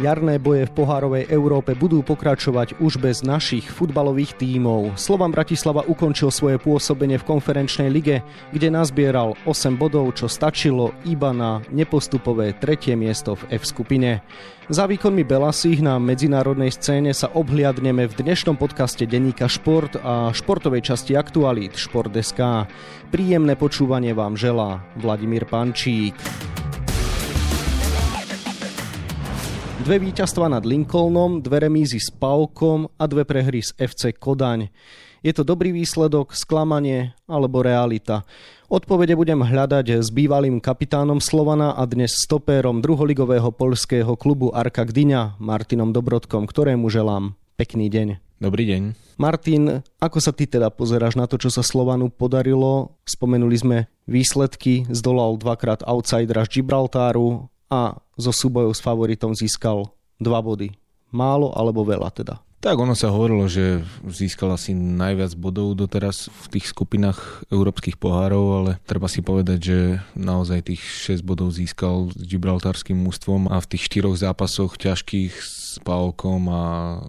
Jarné boje v pohárovej Európe budú pokračovať už bez našich futbalových tímov. Slovan Bratislava ukončil svoje pôsobenie v konferenčnej lige, kde nazbieral 8 bodov, čo stačilo iba na nepostupové tretie miesto v F skupine. Za výkonmi Belasích na medzinárodnej scéne sa obhliadneme v dnešnom podcaste Denníka Šport a športovej časti Aktualít Šport.sk. Príjemné počúvanie vám želá Vladimír Pančík. Dve víťazstva nad Lincolnom, dve remízy s Paukom a dve prehry z FC Kodaň. Je to dobrý výsledok, sklamanie alebo realita? Odpovede budem hľadať s bývalým kapitánom Slovana a dnes stopérom druholigového polského klubu Arka Gdyňa, Martinom Dobrodkom, ktorému želám pekný deň. Dobrý deň. Martin, ako sa ty teda pozeráš na to, čo sa Slovanu podarilo? Spomenuli sme výsledky, zdolal dvakrát outsidera z Gibraltáru a zo súbojov s favoritom získal dva body. Málo alebo veľa teda? Tak ono sa hovorilo, že získal asi najviac bodov doteraz v tých skupinách európskych pohárov, ale treba si povedať, že naozaj tých 6 bodov získal s gibraltárským mústvom a v tých štyroch zápasoch ťažkých s Paokom a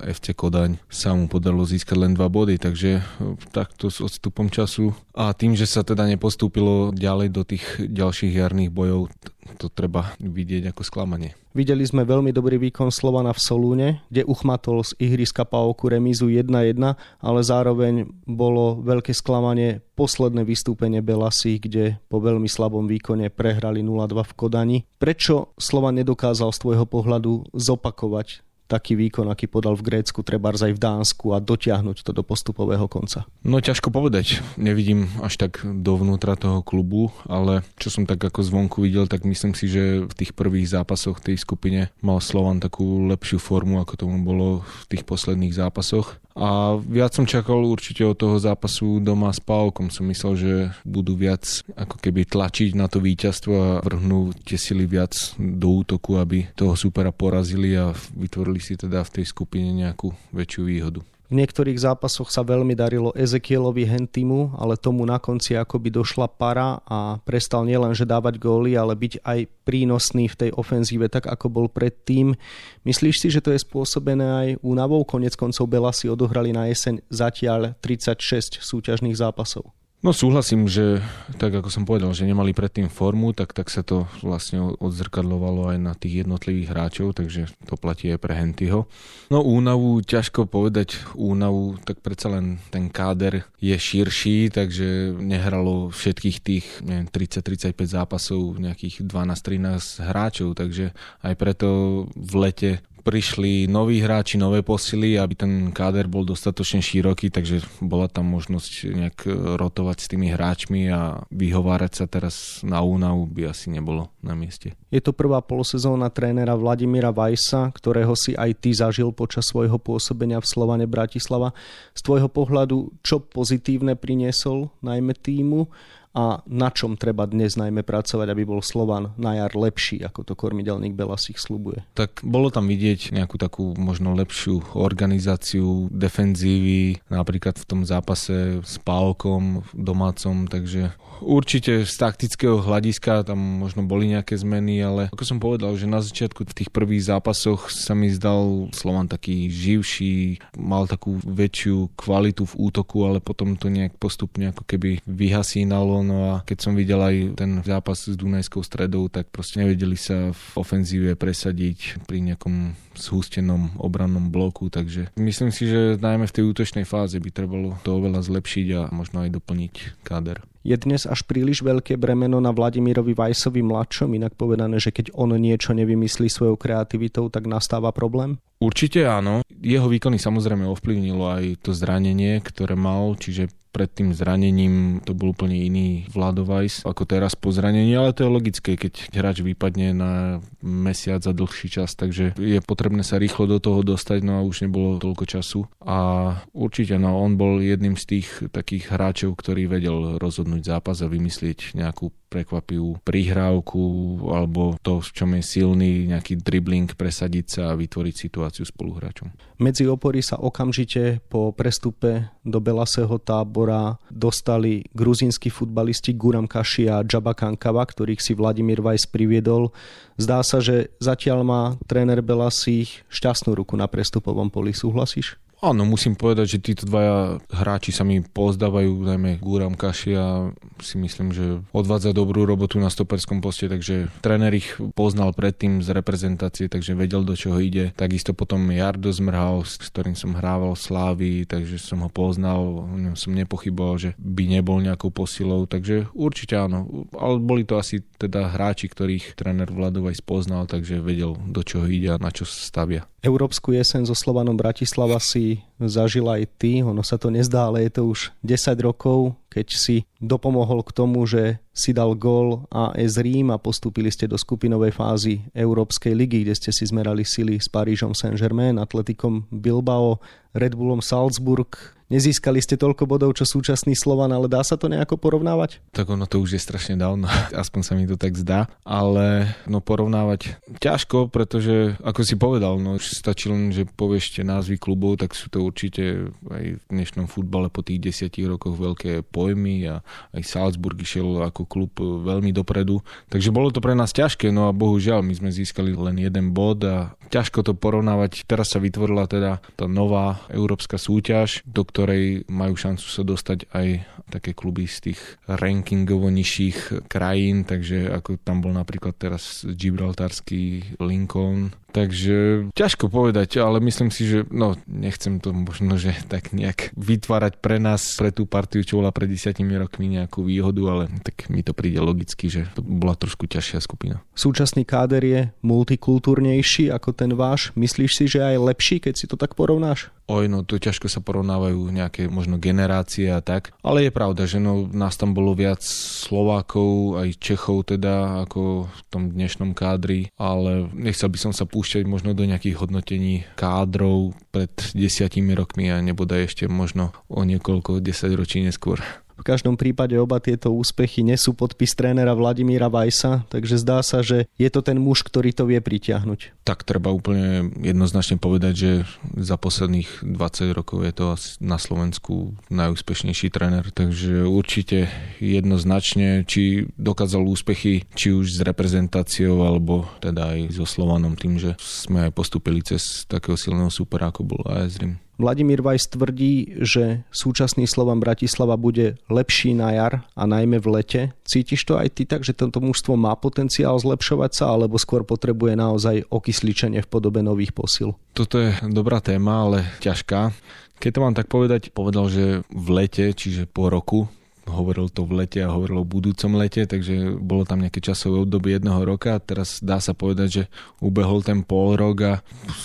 FC Kodaň sa mu podarilo získať len dva body, takže takto s odstupom času a tým, že sa teda nepostúpilo ďalej do tých ďalších jarných bojov, to treba vidieť ako sklamanie. Videli sme veľmi dobrý výkon Slovana v Solúne, kde uchmatol z ihriska Paoku remízu 1-1, ale zároveň bolo veľké sklamanie posledné vystúpenie Belasí, kde po veľmi slabom výkone prehrali 0-2 v Kodani. Prečo Slovan nedokázal z tvojho pohľadu zopakovať taký výkon, aký podal v Grécku, treba aj v Dánsku a dotiahnuť to do postupového konca? No ťažko povedať. Nevidím až tak dovnútra toho klubu, ale čo som tak ako zvonku videl, tak myslím si, že v tých prvých zápasoch tej skupine mal Slovan takú lepšiu formu, ako tomu bolo v tých posledných zápasoch. A viac som čakal určite od toho zápasu doma s Pálkom. Som myslel, že budú viac ako keby tlačiť na to víťazstvo a vrhnú tie sily viac do útoku, aby toho supera porazili a vytvorili si teda v tej skupine nejakú väčšiu výhodu. V niektorých zápasoch sa veľmi darilo Ezekielovi Hentimu, ale tomu na konci akoby došla para a prestal nielen že dávať góly, ale byť aj prínosný v tej ofenzíve, tak ako bol predtým. Myslíš si, že to je spôsobené aj únavou? Konec koncov Bela si odohrali na jeseň zatiaľ 36 súťažných zápasov. No súhlasím, že tak ako som povedal, že nemali predtým formu, tak, tak sa to vlastne odzrkadlovalo aj na tých jednotlivých hráčov, takže to platí aj pre Hentyho. No únavu, ťažko povedať únavu, tak predsa len ten káder je širší, takže nehralo všetkých tých 30-35 zápasov nejakých 12-13 hráčov, takže aj preto v lete prišli noví hráči, nové posily, aby ten káder bol dostatočne široký, takže bola tam možnosť nejak rotovať s tými hráčmi a vyhovárať sa teraz na únavu by asi nebolo na mieste. Je to prvá polosezóna trénera Vladimíra Vajsa, ktorého si aj ty zažil počas svojho pôsobenia v Slovane Bratislava. Z tvojho pohľadu, čo pozitívne priniesol najmä týmu a na čom treba dnes najmä pracovať, aby bol Slovan na jar lepší, ako to kormidelník Belasich slubuje? Tak bolo tam vidieť nejakú takú možno lepšiu organizáciu defenzívy, napríklad v tom zápase s Pálkom domácom, takže určite z taktického hľadiska tam možno boli nejaké zmeny, ale ako som povedal, že na začiatku v tých prvých zápasoch sa mi zdal Slovan taký živší, mal takú väčšiu kvalitu v útoku, ale potom to nejak postupne ako keby vyhasínalo No a keď som videl aj ten zápas s Dunajskou stredou, tak proste nevedeli sa v ofenzíve presadiť pri nejakom zhustenom obrannom bloku, takže myslím si, že najmä v tej útočnej fáze by trebalo to oveľa zlepšiť a možno aj doplniť káder. Je dnes až príliš veľké bremeno na Vladimírovi Vajsovi mladšom, inak povedané, že keď on niečo nevymyslí svojou kreativitou, tak nastáva problém? Určite áno. Jeho výkony samozrejme ovplyvnilo aj to zranenie, ktoré mal, čiže pred tým zranením to bol úplne iný Vladovajs ako teraz po zranení, ale to je logické, keď hráč vypadne na mesiac za dlhší čas, takže je potrebné sa rýchlo do toho dostať, no a už nebolo toľko času. A určite, no on bol jedným z tých takých hráčov, ktorý vedel rozhodnúť zápas a vymyslieť nejakú prekvapivú prihrávku alebo to, v čom je silný, nejaký dribbling, presadiť sa a vytvoriť situáciu spoluhráčom. Medzi opory sa okamžite po prestupe do Belaseho tábora dostali gruzínsky futbalisti Guram Kaši a Džaba Kankava, ktorých si Vladimír Vajs priviedol. Zdá sa, že zatiaľ má tréner Belasích šťastnú ruku na prestupovom poli. Súhlasíš? Áno, musím povedať, že títo dvaja hráči sa mi pozdávajú, najmä Gúram Kašia si myslím, že odvádza dobrú robotu na stoperskom poste, takže tréner ich poznal predtým z reprezentácie, takže vedel, do čoho ide. Takisto potom Jardo Zmrhal, s ktorým som hrával Slávy, takže som ho poznal, som nepochyboval, že by nebol nejakou posilou, takže určite áno. Ale boli to asi teda hráči, ktorých tréner Vladovaj spoznal, takže vedel, do čoho ide a na čo stavia. Európsku jesen so Slovanom Bratislava si zažil aj ty, ono sa to nezdá, ale je to už 10 rokov, keď si dopomohol k tomu, že si dal gól AS Rím a postúpili ste do skupinovej fázy Európskej ligy, kde ste si zmerali sily s Parížom Saint-Germain, Atletikom Bilbao, Red Bullom Salzburg, Nezískali ste toľko bodov, čo súčasný Slovan, ale dá sa to nejako porovnávať? Tak ono to už je strašne dávno, aspoň sa mi to tak zdá, ale no porovnávať ťažko, pretože ako si povedal, no stačí len, že povieš názvy klubov, tak sú to určite aj v dnešnom futbale po tých desiatich rokoch veľké pojmy a aj Salzburg išiel ako klub veľmi dopredu, takže bolo to pre nás ťažké, no a bohužiaľ my sme získali len jeden bod a ťažko to porovnávať. Teraz sa vytvorila teda tá nová európska súťaž, do ktorej majú šancu sa dostať aj také kluby z tých rankingovo nižších krajín, takže ako tam bol napríklad teraz Gibraltarský Lincoln, Takže ťažko povedať, ale myslím si, že no, nechcem to možno, že tak nejak vytvárať pre nás, pre tú partiu, čo bola pred desiatimi rokmi nejakú výhodu, ale tak mi to príde logicky, že to bola trošku ťažšia skupina. Súčasný káder je multikultúrnejší ako ten váš. Myslíš si, že aj lepší, keď si to tak porovnáš? Oj, no to ťažko sa porovnávajú nejaké možno generácie a tak. Ale je pravda, že no, nás tam bolo viac Slovákov, aj Čechov teda, ako v tom dnešnom kádri, ale nechcel by som sa púšťať možno do nejakých hodnotení kádrov pred desiatimi rokmi a nebodaj ešte možno o niekoľko desaťročí neskôr. V každom prípade oba tieto úspechy nesú podpis trénera Vladimíra Vajsa, takže zdá sa, že je to ten muž, ktorý to vie pritiahnuť. Tak treba úplne jednoznačne povedať, že za posledných 20 rokov je to na Slovensku najúspešnejší tréner, takže určite jednoznačne, či dokázal úspechy, či už s reprezentáciou, alebo teda aj so Slovanom tým, že sme aj postupili cez takého silného supera, ako bol AS Rim. Vladimír Vajs tvrdí, že súčasný Slovan Bratislava bude lepší na jar a najmä v lete. Cítiš to aj ty tak, že tento mužstvo má potenciál zlepšovať sa, alebo skôr potrebuje naozaj okysličenie v podobe nových posil? Toto je dobrá téma, ale ťažká. Keď to mám tak povedať, povedal, že v lete, čiže po roku, hovoril to v lete a hovoril o budúcom lete, takže bolo tam nejaké časové obdobie jedného roka a teraz dá sa povedať, že ubehol ten pol rok a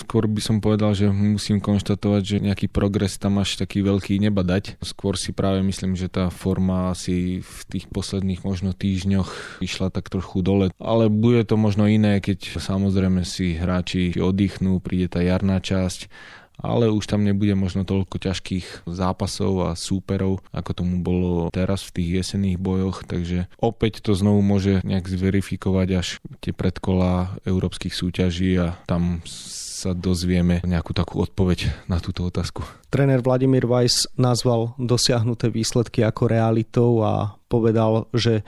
skôr by som povedal, že musím konštatovať, že nejaký progres tam až taký veľký nebadať. Skôr si práve myslím, že tá forma asi v tých posledných možno týždňoch išla tak trochu dole, ale bude to možno iné, keď samozrejme si hráči oddychnú, príde tá jarná časť ale už tam nebude možno toľko ťažkých zápasov a súperov, ako tomu bolo teraz v tých jesenných bojoch, takže opäť to znovu môže nejak zverifikovať až tie predkola európskych súťaží a tam sa dozvieme nejakú takú odpoveď na túto otázku. Tréner Vladimír Weiss nazval dosiahnuté výsledky ako realitou a povedal, že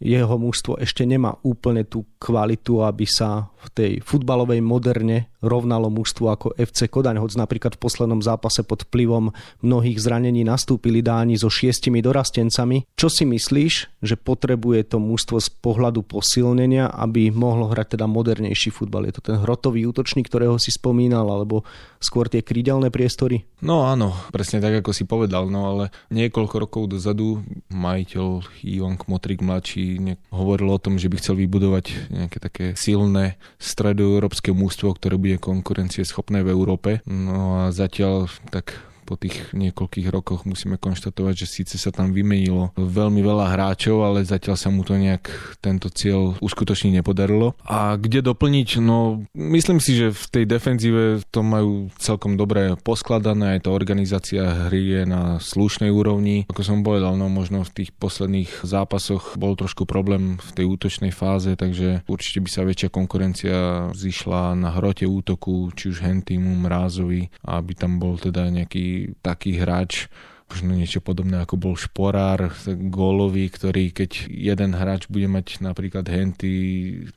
jeho mužstvo ešte nemá úplne tú kvalitu, aby sa v tej futbalovej moderne rovnalo mužstvu ako FC Kodaň, hoď napríklad v poslednom zápase pod vplyvom mnohých zranení nastúpili dáni so šiestimi dorastencami. Čo si myslíš, že potrebuje to mužstvo z pohľadu posilnenia, aby mohlo hrať teda modernejší futbal? Je to ten hrotový útočník, ktorého si spomínal, alebo skôr tie krídelné priestory? No áno, presne tak, ako si povedal, no ale niekoľko rokov dozadu majiteľ Ivan Kmotrik mladší hovoril o tom, že by chcel vybudovať nejaké také silné stredoeurópske mústvo, ktoré bude konkurencieschopné v Európe. No a zatiaľ tak po tých niekoľkých rokoch musíme konštatovať, že síce sa tam vymenilo veľmi veľa hráčov, ale zatiaľ sa mu to nejak tento cieľ uskutočniť nepodarilo. A kde doplniť? No, myslím si, že v tej defenzíve to majú celkom dobre poskladané, aj tá organizácia hry je na slušnej úrovni. Ako som povedal, no možno v tých posledných zápasoch bol trošku problém v tej útočnej fáze, takže určite by sa väčšia konkurencia zišla na hrote útoku, či už Hentimu, Mrázovi, aby tam bol teda nejaký taký hráč, možno niečo podobné ako bol Šporár, gólový, ktorý keď jeden hráč bude mať napríklad henty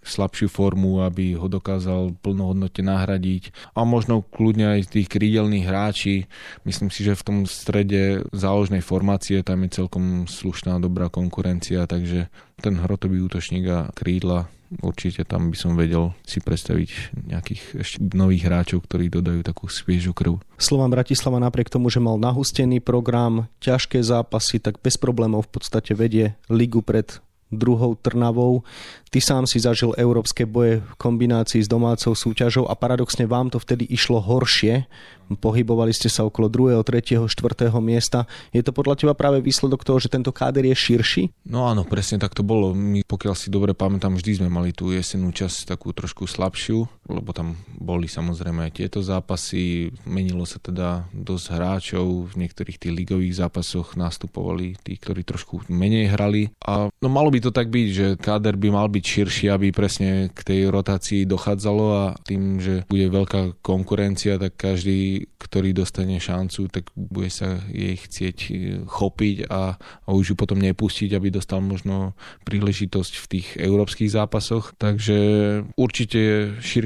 slabšiu formu, aby ho dokázal plnohodnotne nahradiť a možno kľudne aj tých krídelných hráči. Myslím si, že v tom strede záložnej formácie tam je celkom slušná dobrá konkurencia, takže ten hrotový útočník a krídla určite tam by som vedel si predstaviť nejakých ešte nových hráčov, ktorí dodajú takú sviežu krv. Slovan Bratislava napriek tomu, že mal nahustený program, ťažké zápasy, tak bez problémov v podstate vedie ligu pred druhou Trnavou. Ty sám si zažil európske boje v kombinácii s domácou súťažou a paradoxne vám to vtedy išlo horšie. Pohybovali ste sa okolo 2., 3., 4. miesta. Je to podľa teba práve výsledok toho, že tento káder je širší? No áno, presne tak to bolo. My, pokiaľ si dobre pamätám, vždy sme mali tú jesennú časť takú trošku slabšiu, lebo tam boli samozrejme aj tieto zápasy. Menilo sa teda dosť hráčov. V niektorých tých ligových zápasoch nastupovali tí, ktorí trošku menej hrali. A no malo by to tak byť, že káder by mal byť širší, aby presne k tej rotácii dochádzalo a tým, že bude veľká konkurencia, tak každý, ktorý dostane šancu, tak bude sa jej chcieť e, chopiť a, a už ju potom nepustiť, aby dostal možno príležitosť v tých európskych zápasoch. Takže určite je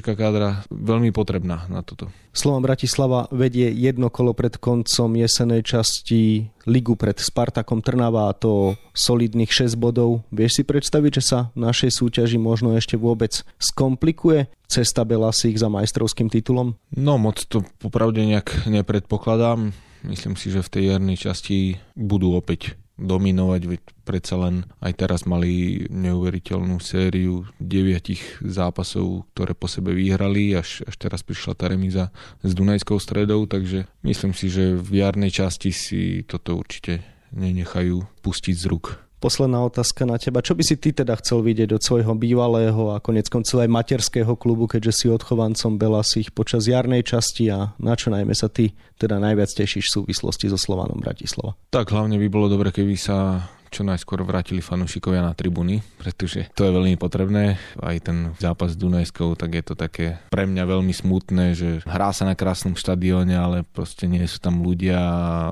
šírka kádra veľmi potrebná na toto. Slovan Bratislava vedie jedno kolo pred koncom jesenej časti ligu pred Spartakom Trnava a to solidných 6 bodov. Vieš si predstaviť, že sa našej súťaži možno ešte vôbec skomplikuje cesta Belasích za majstrovským titulom? No moc to popravde nejak nepredpokladám. Myslím si, že v tej jarnej časti budú opäť dominovať, veď predsa len aj teraz mali neuveriteľnú sériu deviatich zápasov, ktoré po sebe vyhrali, až, až teraz prišla tá remíza s Dunajskou stredou, takže myslím si, že v jarnej časti si toto určite nenechajú pustiť z ruk. Posledná otázka na teba. Čo by si ty teda chcel vidieť od svojho bývalého a konec koncov aj materského klubu, keďže si odchovancom Belasich počas jarnej časti a na čo najmä sa ty teda najviac tešíš v súvislosti so Slovanom Bratislava? Tak hlavne by bolo dobre, keby sa čo najskôr vrátili fanúšikovia na tribúny, pretože to je veľmi potrebné. Aj ten zápas s Dunajskou, tak je to také pre mňa veľmi smutné, že hrá sa na krásnom štadióne, ale proste nie sú tam ľudia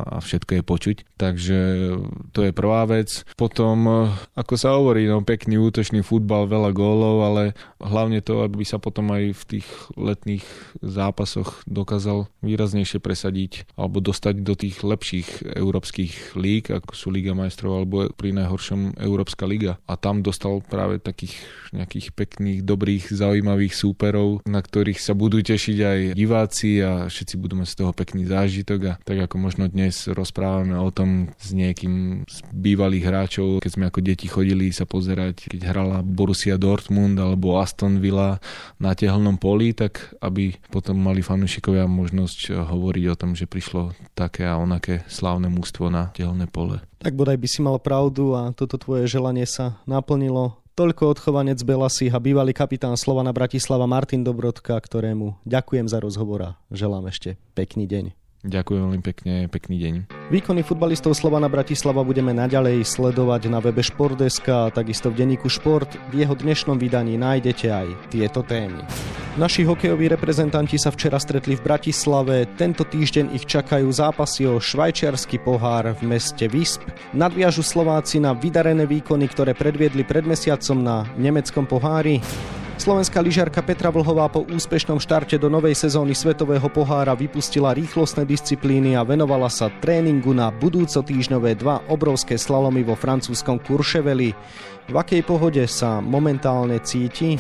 a všetko je počuť. Takže to je prvá vec. Potom, ako sa hovorí, no pekný útočný futbal, veľa gólov, ale hlavne to, aby sa potom aj v tých letných zápasoch dokázal výraznejšie presadiť alebo dostať do tých lepších európskych líg, ako sú Liga majstrov alebo pri najhoršom Európska liga. A tam dostal práve takých nejakých pekných, dobrých, zaujímavých súperov, na ktorých sa budú tešiť aj diváci a všetci budú mať z toho pekný zážitok. A tak ako možno dnes rozprávame o tom s niekým z bývalých hráčov, keď sme ako deti chodili sa pozerať, keď hrala Borussia Dortmund alebo Aston Villa na tehelnom poli, tak aby potom mali fanúšikovia možnosť hovoriť o tom, že prišlo také a onaké slávne mústvo na tehelné pole. Tak bodaj by si mal pravdu a toto tvoje želanie sa naplnilo. Toľko odchovanec Belasí a bývalý kapitán Slovana Bratislava Martin Dobrodka, ktorému ďakujem za rozhovor a želám ešte pekný deň. Ďakujem veľmi pekne, pekný deň. Výkony futbalistov Slovana Bratislava budeme naďalej sledovať na webe Športdeska a takisto v denníku Šport. V jeho dnešnom vydaní nájdete aj tieto témy. Naši hokejoví reprezentanti sa včera stretli v Bratislave. Tento týždeň ich čakajú zápasy o švajčiarsky pohár v meste Visp. Nadviažu Slováci na vydarené výkony, ktoré predviedli pred mesiacom na nemeckom pohári. Slovenská lyžiarka Petra Vlhová po úspešnom štarte do novej sezóny Svetového pohára vypustila rýchlostné disciplíny a venovala sa tréningu na budúco týždňové dva obrovské slalomy vo francúzskom Kurševeli. V akej pohode sa momentálne cíti?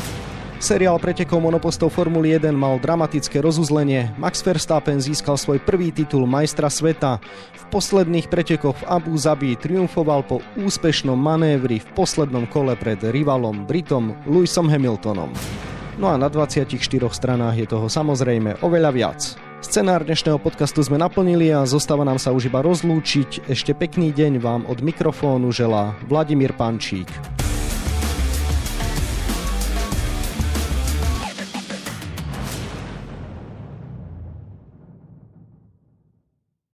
Seriál pretekov monopostov Formuly 1 mal dramatické rozuzlenie. Max Verstappen získal svoj prvý titul majstra sveta. V posledných pretekoch v Abu Zabi triumfoval po úspešnom manévri v poslednom kole pred rivalom Britom Lewisom Hamiltonom. No a na 24 stranách je toho samozrejme oveľa viac. Scenár dnešného podcastu sme naplnili a zostáva nám sa už iba rozlúčiť. Ešte pekný deň vám od mikrofónu želá Vladimír Pančík.